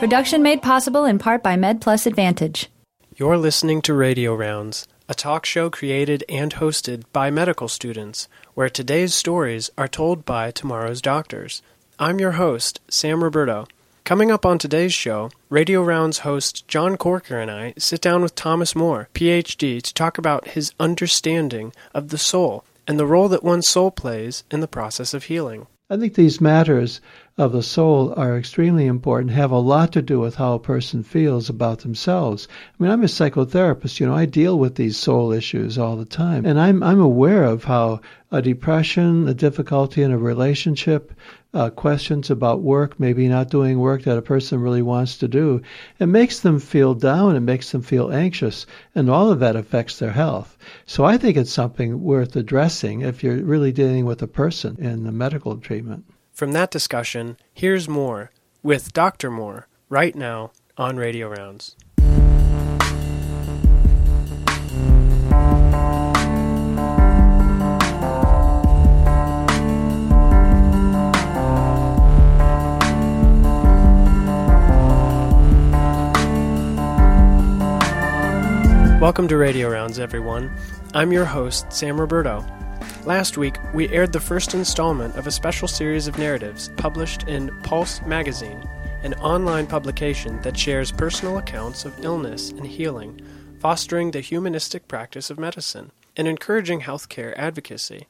Production made possible in part by MedPlus Advantage. You're listening to Radio Rounds, a talk show created and hosted by medical students, where today's stories are told by tomorrow's doctors. I'm your host, Sam Roberto. Coming up on today's show, Radio Rounds host John Corker and I sit down with Thomas Moore, PhD, to talk about his understanding of the soul and the role that one's soul plays in the process of healing. I think these matters of the soul are extremely important, have a lot to do with how a person feels about themselves. I mean, I'm a psychotherapist, you know, I deal with these soul issues all the time. And I'm, I'm aware of how a depression, a difficulty in a relationship, uh, questions about work, maybe not doing work that a person really wants to do, it makes them feel down, it makes them feel anxious, and all of that affects their health. So I think it's something worth addressing if you're really dealing with a person in the medical treatment. From that discussion, here's more with Dr. Moore right now on Radio Rounds. Welcome to Radio Rounds, everyone. I'm your host, Sam Roberto. Last week, we aired the first installment of a special series of narratives published in Pulse Magazine, an online publication that shares personal accounts of illness and healing, fostering the humanistic practice of medicine, and encouraging healthcare advocacy.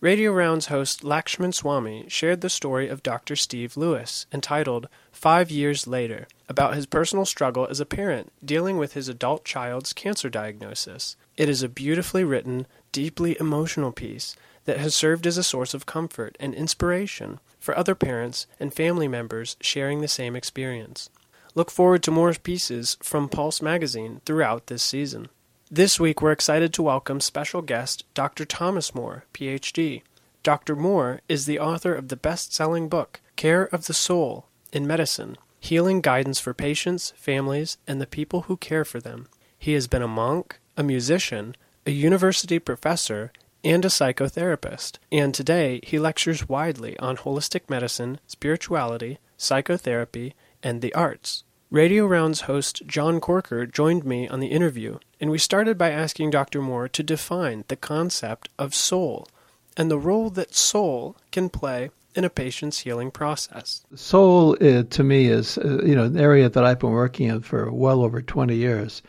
Radio Rounds host Lakshman Swami shared the story of Dr. Steve Lewis, entitled Five Years Later, about his personal struggle as a parent dealing with his adult child's cancer diagnosis. It is a beautifully written, deeply emotional piece that has served as a source of comfort and inspiration for other parents and family members sharing the same experience. Look forward to more pieces from Pulse Magazine throughout this season. This week, we're excited to welcome special guest Dr. Thomas Moore, PhD. Dr. Moore is the author of the best selling book, Care of the Soul in Medicine Healing Guidance for Patients, Families, and the People Who Care for Them. He has been a monk, a musician, a university professor, and a psychotherapist, and today he lectures widely on holistic medicine, spirituality, psychotherapy, and the arts. Radio Rounds host John Corker joined me on the interview, and we started by asking Dr. Moore to define the concept of soul and the role that soul can play in a patient's healing process. Soul, uh, to me, is uh, you know an area that I've been working in for well over 20 years.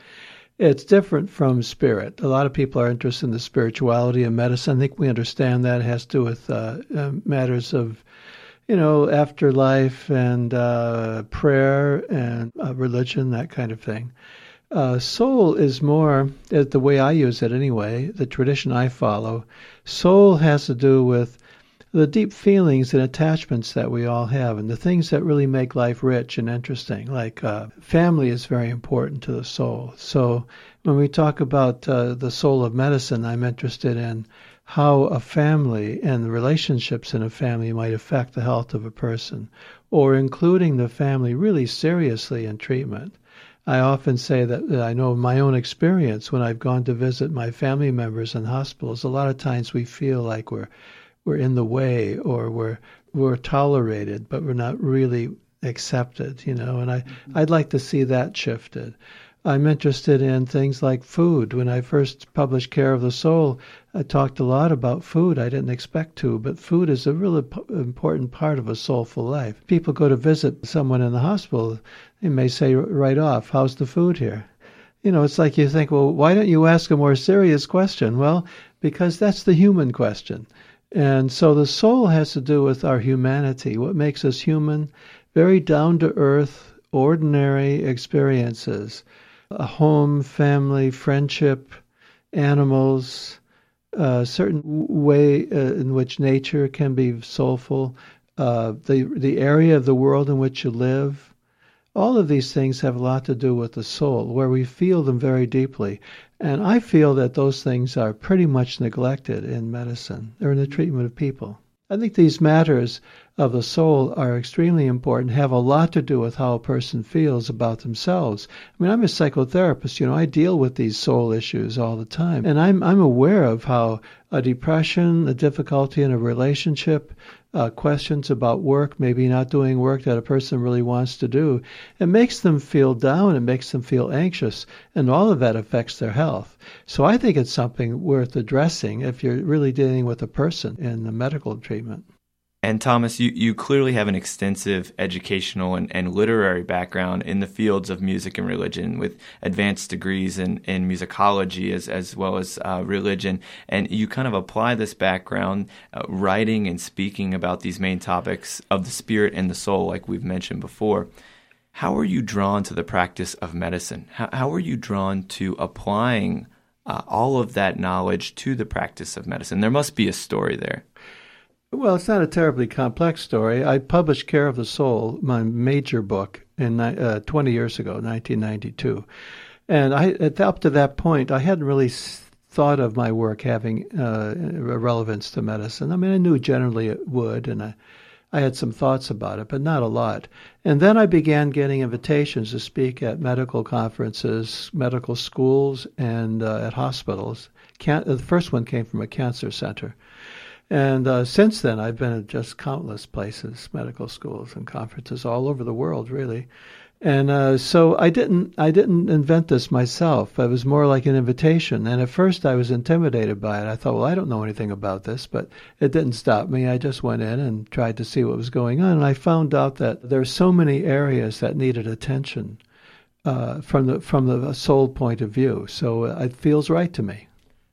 It's different from spirit. A lot of people are interested in the spirituality of medicine. I think we understand that it has to do with uh, uh, matters of, you know, afterlife and uh, prayer and uh, religion, that kind of thing. Uh, soul is more, the way I use it anyway, the tradition I follow. Soul has to do with the deep feelings and attachments that we all have and the things that really make life rich and interesting. Like uh, family is very important to the soul. So when we talk about uh, the soul of medicine, I'm interested in how a family and the relationships in a family might affect the health of a person, or including the family really seriously in treatment. I often say that, that I know my own experience when I've gone to visit my family members in hospitals. A lot of times we feel like we're we're in the way or we're we're tolerated, but we're not really accepted, you know. And I. I'd like to see that shifted. I'm interested in things like food. When I first published Care of the Soul, I talked a lot about food. I didn't expect to, but food is a really p- important part of a soulful life. People go to visit someone in the hospital, they may say right off, How's the food here? You know, it's like you think, well, why don't you ask a more serious question? Well, because that's the human question. And so the soul has to do with our humanity, what makes us human, very down to earth, ordinary experiences a home, family, friendship, animals, a certain way uh, in which nature can be soulful, uh, the, the area of the world in which you live. All of these things have a lot to do with the soul, where we feel them very deeply. And I feel that those things are pretty much neglected in medicine or in the treatment of people. I think these matters of the soul are extremely important, have a lot to do with how a person feels about themselves. I mean, I'm a psychotherapist, you know, I deal with these soul issues all the time. And I'm, I'm aware of how a depression, a difficulty in a relationship, uh, questions about work, maybe not doing work that a person really wants to do, it makes them feel down, it makes them feel anxious, and all of that affects their health. So I think it's something worth addressing if you're really dealing with a person in the medical treatment. And Thomas, you, you clearly have an extensive educational and, and literary background in the fields of music and religion with advanced degrees in, in musicology as, as well as uh, religion. And you kind of apply this background uh, writing and speaking about these main topics of the spirit and the soul, like we've mentioned before. How are you drawn to the practice of medicine? How, how are you drawn to applying uh, all of that knowledge to the practice of medicine? There must be a story there. Well, it's not a terribly complex story. I published Care of the Soul, my major book, in uh, 20 years ago, 1992. And I, up to that point, I hadn't really thought of my work having uh, relevance to medicine. I mean, I knew generally it would, and I, I had some thoughts about it, but not a lot. And then I began getting invitations to speak at medical conferences, medical schools, and uh, at hospitals. Can- the first one came from a cancer center. And uh, since then, I've been at just countless places, medical schools and conferences all over the world, really. And uh, so I didn't I didn't invent this myself. It was more like an invitation. And at first I was intimidated by it. I thought, well, I don't know anything about this, but it didn't stop me. I just went in and tried to see what was going on. And I found out that there are so many areas that needed attention uh, from the from the soul point of view. So it feels right to me.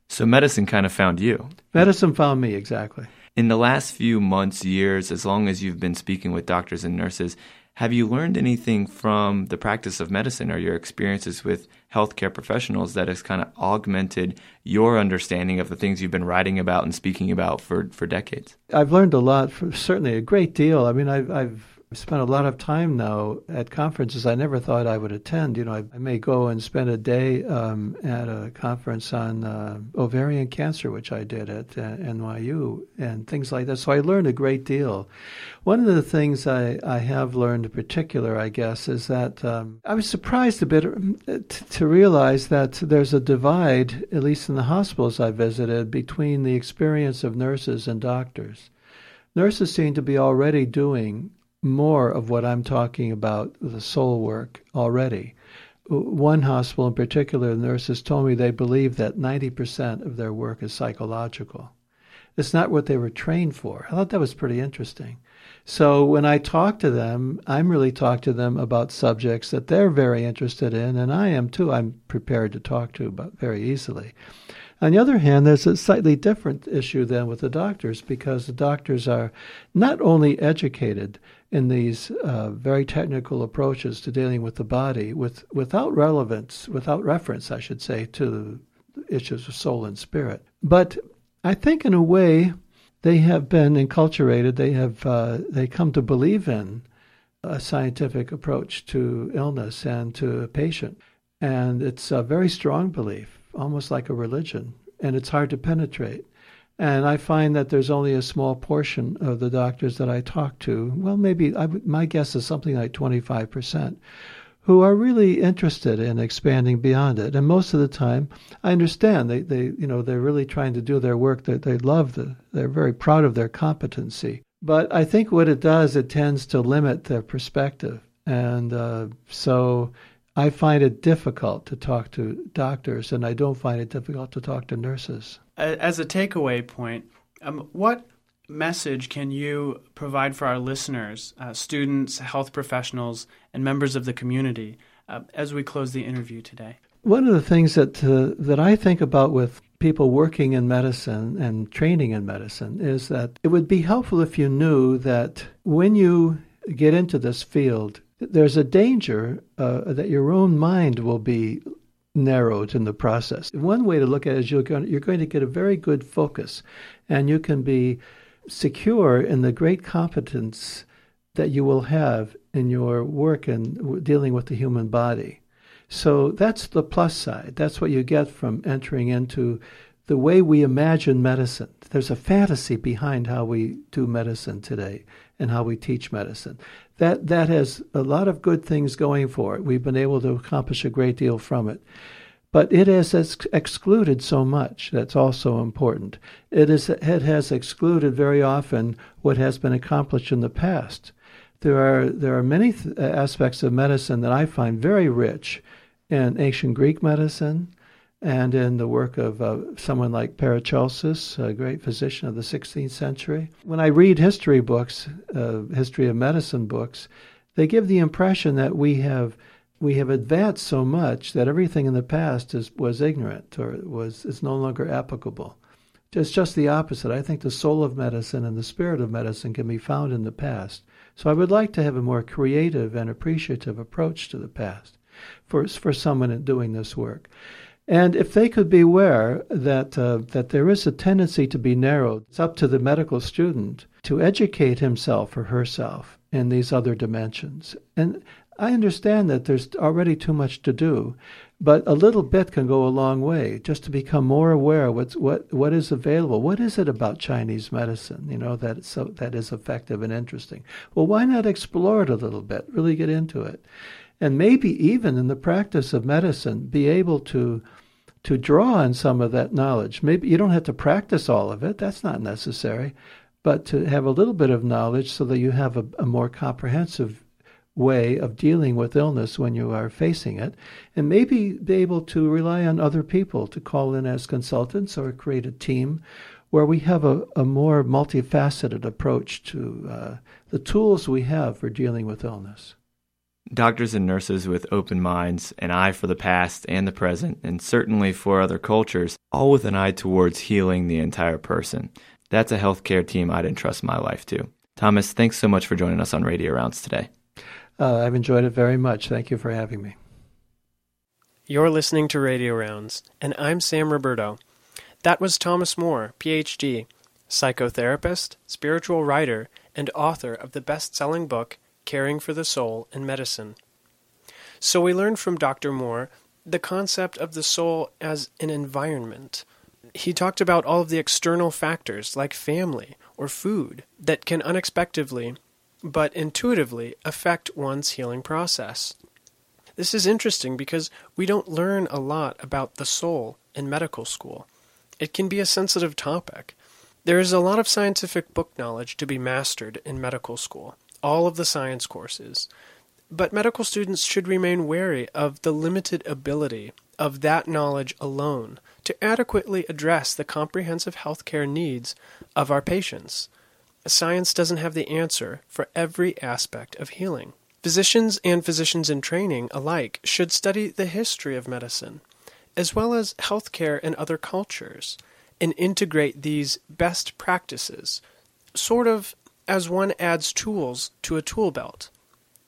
So medicine kind of found you. Medicine found me, exactly. In the last few months, years, as long as you've been speaking with doctors and nurses, have you learned anything from the practice of medicine or your experiences with healthcare professionals that has kind of augmented your understanding of the things you've been writing about and speaking about for, for decades? I've learned a lot, certainly a great deal. I mean, I've, I've spent a lot of time now at conferences I never thought I would attend. You know, I, I may go and spend a day um, at a conference on uh, ovarian cancer, which I did at uh, NYU, and things like that. So I learned a great deal. One of the things I, I have learned in particular, I guess, is that um, I was surprised a bit uh, to realize that there's a divide, at least in the hospitals I visited, between the experience of nurses and doctors. Nurses seem to be already doing more of what I'm talking about, the soul work, already. One hospital in particular, the nurses told me they believe that 90% of their work is psychological. It's not what they were trained for. I thought that was pretty interesting. So when I talk to them, I'm really talking to them about subjects that they're very interested in, and I am too. I'm prepared to talk to about very easily. On the other hand, there's a slightly different issue than with the doctors because the doctors are not only educated in these uh, very technical approaches to dealing with the body with, without relevance, without reference, I should say, to issues of soul and spirit. But I think, in a way, they have been enculturated. They have uh, they come to believe in a scientific approach to illness and to a patient, and it's a very strong belief, almost like a religion, and it's hard to penetrate. And I find that there's only a small portion of the doctors that I talk to, well, maybe my guess is something like 25%, who are really interested in expanding beyond it. And most of the time, I understand they, they you know, they're really trying to do their work. That they, they love the, they're very proud of their competency. But I think what it does, it tends to limit their perspective. And uh, so I find it difficult to talk to doctors, and I don't find it difficult to talk to nurses. As a takeaway point, um, what message can you provide for our listeners, uh, students, health professionals, and members of the community uh, as we close the interview today? One of the things that uh, that I think about with people working in medicine and training in medicine is that it would be helpful if you knew that when you get into this field, there's a danger uh, that your own mind will be narrowed in the process. One way to look at it is you're going, you're going to get a very good focus, and you can be secure in the great competence that you will have in your work in dealing with the human body. So that's the plus side. That's what you get from entering into the way we imagine medicine. There's a fantasy behind how we do medicine today. and how we teach medicine. That that has a lot of good things going for it. We've been able to accomplish a great deal from it. But it has ex- excluded so much. That's also important. It, is, it has excluded very often what has been accomplished in the past. There are, there are many th- aspects of medicine that I find very rich in ancient Greek medicine, and in the work of uh, someone like Paracelsus, a great physician of the 16th century. When I read history books, uh, history of medicine books, they give the impression that we have we have advanced so much that everything in the past is, was ignorant or was is no longer applicable. It's just the opposite. I think the soul of medicine and the spirit of medicine can be found in the past. So I would like to have a more creative and appreciative approach to the past for for someone doing this work. And if they could be aware that uh, that there is a tendency to be narrowed, it's up to the medical student to educate himself or herself in these other dimensions. And I understand that there's already too much to do, but a little bit can go a long way just to become more aware what's what what is available. What is it about Chinese medicine, you know, that so that is effective and interesting? Well, why not explore it a little bit, really get into it? And maybe even in the practice of medicine be able to to draw on some of that knowledge. Maybe you don't have to practice all of it, that's not necessary, but to have a little bit of knowledge so that you have a, a more comprehensive way of dealing with illness when you are facing it, and maybe be able to rely on other people to call in as consultants or create a team where we have a, a more multifaceted approach to uh, the tools we have for dealing with illness doctors and nurses with open minds, an eye for the past and the present, and certainly for other cultures, all with an eye towards healing the entire person. That's a healthcare team I'd entrust my life to. Thomas, thanks so much for joining us on Radio Rounds today. Uh, I've enjoyed it very much. Thank you for having me. You're listening to Radio Rounds, and I'm Sam Roberto. That was Thomas Moore, PhD, psychotherapist, spiritual writer, and author of the best selling book, Caring for the Soul in Medicine. So we learned from Dr. Moore the concept of the soul as an environment. He talked about all of the external factors like family or food that can unexpectedly but intuitively affect one's healing process. This is interesting because we don't learn a lot about the soul in medical school. It can be a sensitive topic. There is a lot of scientific book knowledge to be mastered in medical school all of the science courses. But medical students should remain wary of the limited ability of that knowledge alone to adequately address the comprehensive healthcare needs of our patients. Science doesn't have the answer for every aspect of healing. Physicians and physicians in training alike should study the history of medicine, as well as healthcare in other cultures, and integrate these best practices, sort of as one adds tools to a tool belt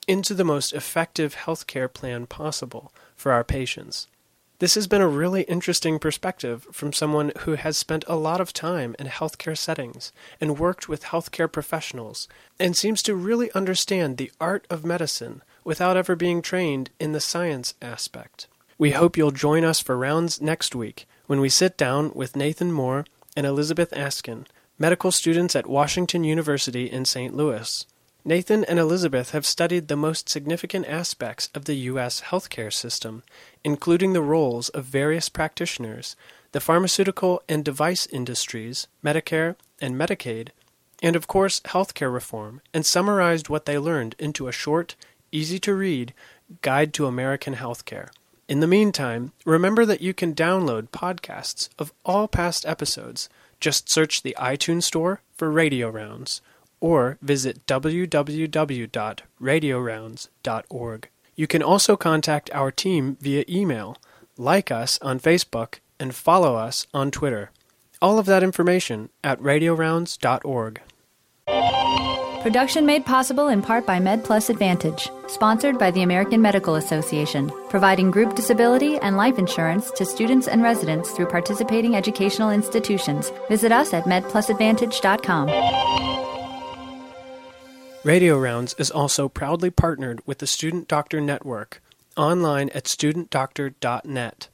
into the most effective healthcare plan possible for our patients. This has been a really interesting perspective from someone who has spent a lot of time in healthcare settings and worked with healthcare professionals and seems to really understand the art of medicine without ever being trained in the science aspect. We hope you'll join us for rounds next week when we sit down with Nathan Moore and Elizabeth Askin medical students at Washington University in St. Louis. Nathan and Elizabeth have studied the most significant aspects of the U.S. healthcare system, including the roles of various practitioners, the pharmaceutical and device industries, Medicare and Medicaid, and of course healthcare reform, and summarized what they learned into a short, easy to read guide to American healthcare. In the meantime, remember that you can download podcasts of all past episodes just search the iTunes Store for Radio Rounds or visit www.radiorounds.org. You can also contact our team via email, like us on Facebook, and follow us on Twitter. All of that information at radiorounds.org. Production made possible in part by MedPlus Advantage, sponsored by the American Medical Association, providing group disability and life insurance to students and residents through participating educational institutions. Visit us at medplusadvantage.com. Radio Rounds is also proudly partnered with the Student Doctor Network, online at studentdoctor.net.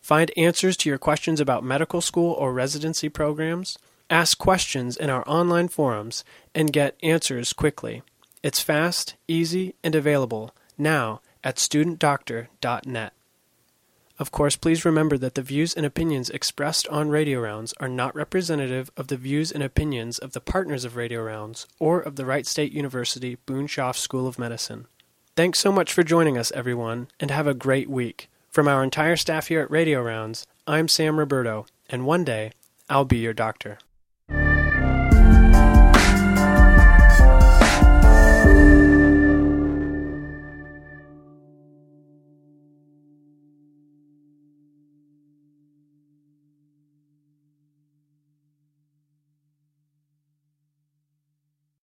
Find answers to your questions about medical school or residency programs Ask questions in our online forums and get answers quickly. It's fast, easy, and available now at studentdoctor.net. Of course, please remember that the views and opinions expressed on Radio Rounds are not representative of the views and opinions of the partners of Radio Rounds or of the Wright State University Boonshoft School of Medicine. Thanks so much for joining us, everyone, and have a great week. From our entire staff here at Radio Rounds, I'm Sam Roberto, and one day I'll be your doctor.